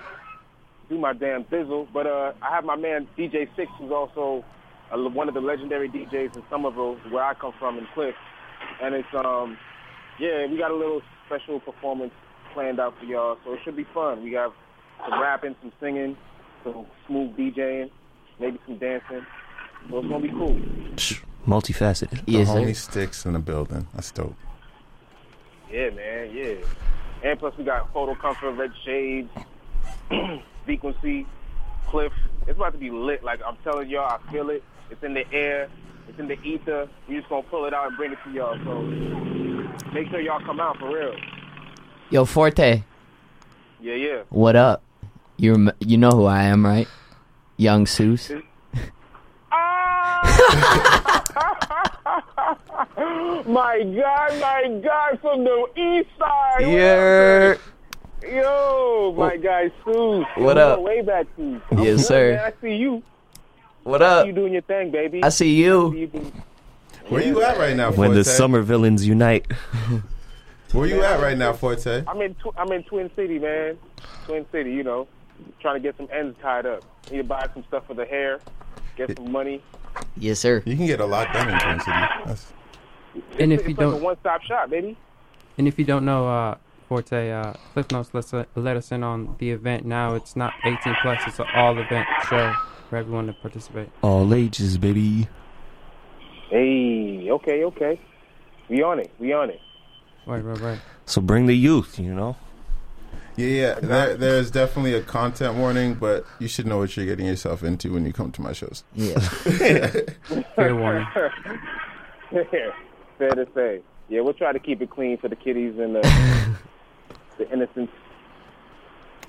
do my damn bizzle. But uh, I have my man DJ Six, who's also uh, one of the legendary DJs in Somerville, where I come from in Cliff. And it's um, yeah, we got a little special performance planned out for y'all, so it should be fun. We have some rapping, some singing, some smooth DJing, maybe some dancing. So it's gonna be cool. Multifaceted. the homie sticks in the building. That's dope. Yeah, man, yeah. And plus we got photo comfort, red shades, frequency, cliff. It's about to be lit. Like I'm telling y'all, I feel it. It's in the air. It's in the ether. We just gonna pull it out and bring it to y'all. So make sure y'all come out for real. Yo, Forte, Yeah, yeah. what up? You rem- you know who I am, right? Young Seuss. Ah! my God, my God, from the east side. Yeah. Yo, my guy, Sue. What Yo, up? Way back, Sue. Yes, sir. Man, I see you. What up? see you doing your thing, baby. I see you. see doing- Where you at right now, Forte? When the summer villains unite. Where you at right now, Forte? I'm in tw- I'm in Twin City, man. Twin City, you know, trying to get some ends tied up. Need to buy some stuff for the hair, get some money. Yes, sir. You can get a lot done in Twin City. That's, And it's, if you like don't- a one-stop shop, baby. And if you don't know, uh, Forte, uh, Cliff Notez let's, uh, let us in on the event now. It's not 18 plus, it's an all event show for everyone to participate. All ages, baby. Hey, okay, okay. We on it. We on it. Right, right, right. So bring the youth, you know. Yeah, yeah. There, there's definitely a content warning, but you should know what you're getting yourself into when you come to my shows. Yeah. Fair warning. Fair to say. Yeah, we'll try to keep it clean for the kiddies and the, the innocents.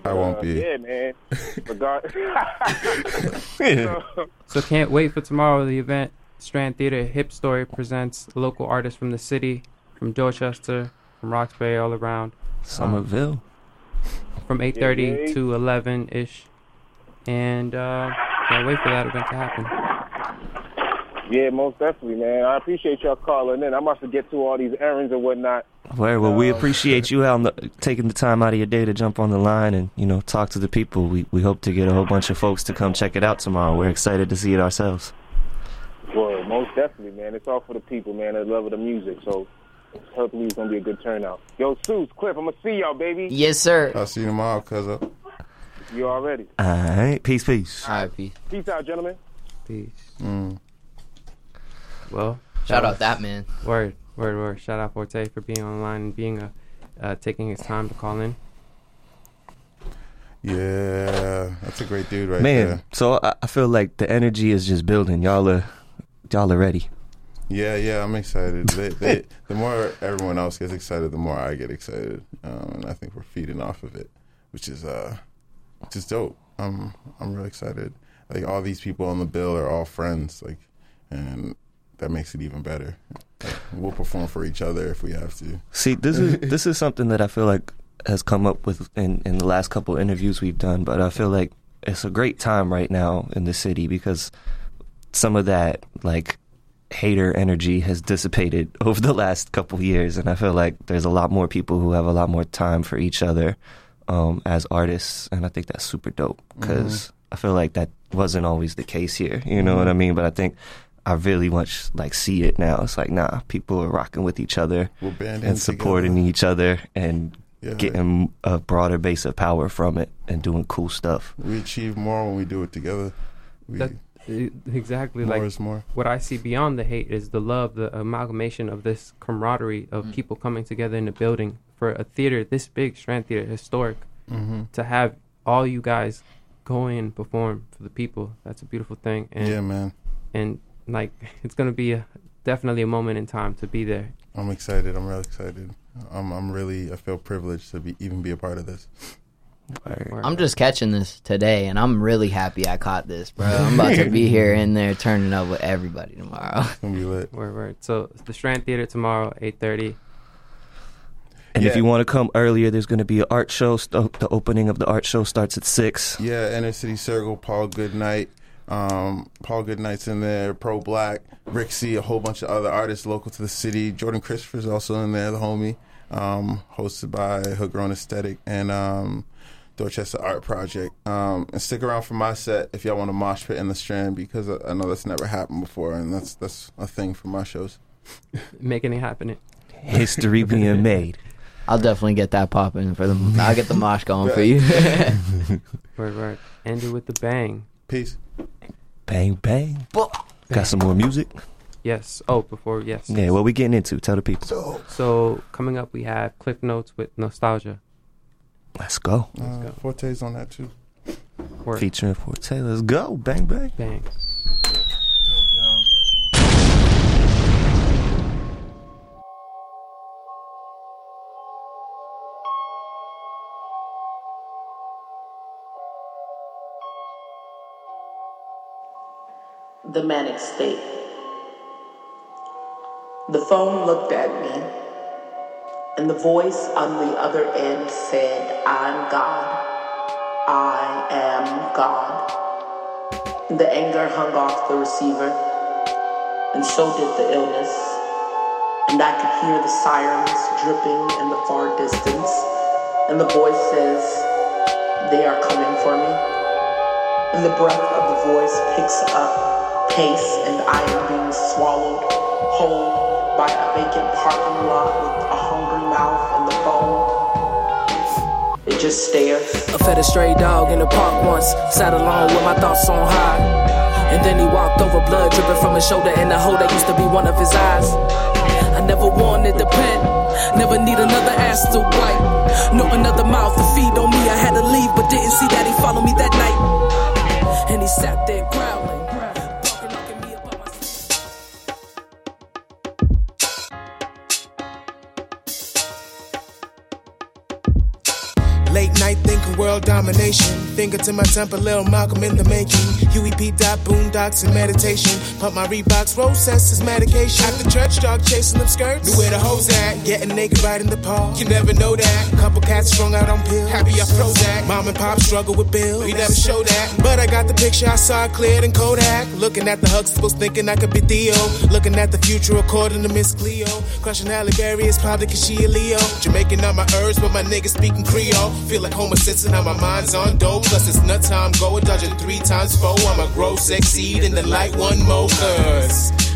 I won't Uh, be. Yeah, man. Regard. So can't wait for tomorrow. The event, Strand Theater HipStory presents local artists from the city, from Dorchester, from Roxbury, all around. Somerville. From 8:30 Yeah, yeah. to 11 ish, and uh, can't wait for that event to happen. Yeah, most definitely, man. I appreciate y'all calling in. I must get to all these errands and whatnot. Well, well, we appreciate you on the, taking the time out of your day to jump on the line and you know talk to the people. We we hope to get a whole bunch of folks to come check it out tomorrow. We're excited to see it ourselves. Well, most definitely, man. It's all for the people, man. That love of the music. So hopefully it's gonna be a good turnout. Yo, Seuss, Cliff, I'm gonna see y'all, baby. Yes, sir. I'll see you tomorrow, cuz. You already. All right, peace, peace. All right, peace. Peace out, gentlemen. Peace. Mm. Well, Shout out that man. Word, Word, word. Shout out Forte for being online and being a, uh, taking his time to call in. Yeah, that's a great dude right Man, there. Man, so I, I feel like the energy is just building. Y'all are, y'all are ready. Yeah, yeah, I'm excited. They, they, the more everyone else gets excited, the more I get excited, um, and I think we're feeding off of it, which is uh, just dope. I'm I'm really excited. Like all these people on the bill are all friends, like, and that makes it even better. Like, we'll perform for each other if we have to. See, this is this is something that I feel like has come up with in in the last couple of interviews we've done, but I feel like it's a great time right now in the city because some of that like hater energy has dissipated over the last couple of years and I feel like there's a lot more people who have a lot more time for each other um, as artists and I think that's super dope because I feel like that wasn't always the case here, you know what I mean? But I think I really much like see it now. It's like nah, people are rocking with each other and supporting each other and Yeah. getting a broader base of power from it and doing cool stuff. We achieve more when we do it together. We, That, exactly More like is more. what I see beyond the hate is the love, the amalgamation of this camaraderie of Mm. people coming together in a building for a theater this big, Strand Theater, historic, Mhm. to have all you guys go in and perform for the people. That's a beautiful thing. And, Yeah, man. And like, it's gonna be a, definitely a moment in time to be there. I'm excited. I'm really excited. I'm I'm really I feel privileged to be even be a part of this. I'm just catching this today, and I'm really happy I caught this, bro. I'm about to be here in there turning up with everybody tomorrow. It's gonna be lit. Word, word. So the Strand Theater tomorrow, eight thirty. And if you want to come earlier, there's going to be an art show. St- the opening of the art show starts at six. Yeah, Inner City Circle, Paul Goodnight. Um, Paul Goodnight's in there, ProBlak, Rick C, a whole bunch of other artists local to the city. Jordan Christopher's also in there, the homie. Um, hosted by Hood Grown Aesthetic and um, Dorchester Art Project. Um, and stick around for my set if y'all want to mosh pit in the Strand because I, I know that's never happened before, and that's that's a thing for my shows. Making it happen. History being made. I'll definitely get that popping for the. I'll get the mosh going for you. Word, word. End it with the bang. Peace. Bang, bang. Got some more music? Yes. Oh, before yes. Yeah, what we getting into? Tell the people. So coming up, we have Cliff Notez with Nostalgia. Let's go. Uh, Forte's on that too. Word. Featuring Forte. Let's go. Bang, bang. Bang. the manic state. The phone looked at me, and the voice on the other end said, I'm God. I am God. And the anger hung off the receiver, and so did the illness. And I could hear the sirens dripping in the far distance, and the voice says, They are coming for me. And the breath of the voice picks up pace, and I by a vacant parking lot with a hungry mouth and the phone. It just stares. I fed a stray dog in the park once, sat alone with my thoughts on high. And then he walked over, blood dripping from his shoulder, and the hole that used to be one of his eyes. I never wanted the pen, never need another ass to wipe. No another mouth to feed on me, I had to leave, but didn't see that he followed me that night. And he sat there growling. World domination. Finger to my temple, Lil Malcolm in the making. Huey P. Dot, boondocks and meditation. Pump my Reeboks, Rosas is medication. At the church, dog chasing them skirts. Knew where the hoes at. Getting naked right in the park. You never know that. Couple cats strung out on pills. Happy I Prozac. Mom and pop struggle with bills. We never show that. But I got the picture, I saw it cleared in Kodak. Looking at the Huxtables, thinking I could be Theo. Looking at the future, according to Miss Cleo. Crushing Halle Berry is probably cause she a Leo. Jamaican on my herbs, but my niggas speaking Creole. Feel like Homer Simpson, how my mind's on dope. Plus it's nut time, go a dodging three times four. I'ma grow, and then light one more. Cause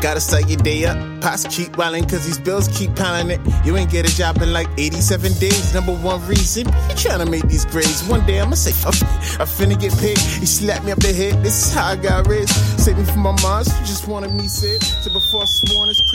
gotta start your day up. Pops keep wildin' cause these bills keep piling it. You ain't get a job in like 87 days. Number one reason, you tryna make these grades. One day I'ma say, oh, I finna get paid. He slapped me up the head, this is how I got raised. Save me from my mom, she just wanted me said. So before I this crib,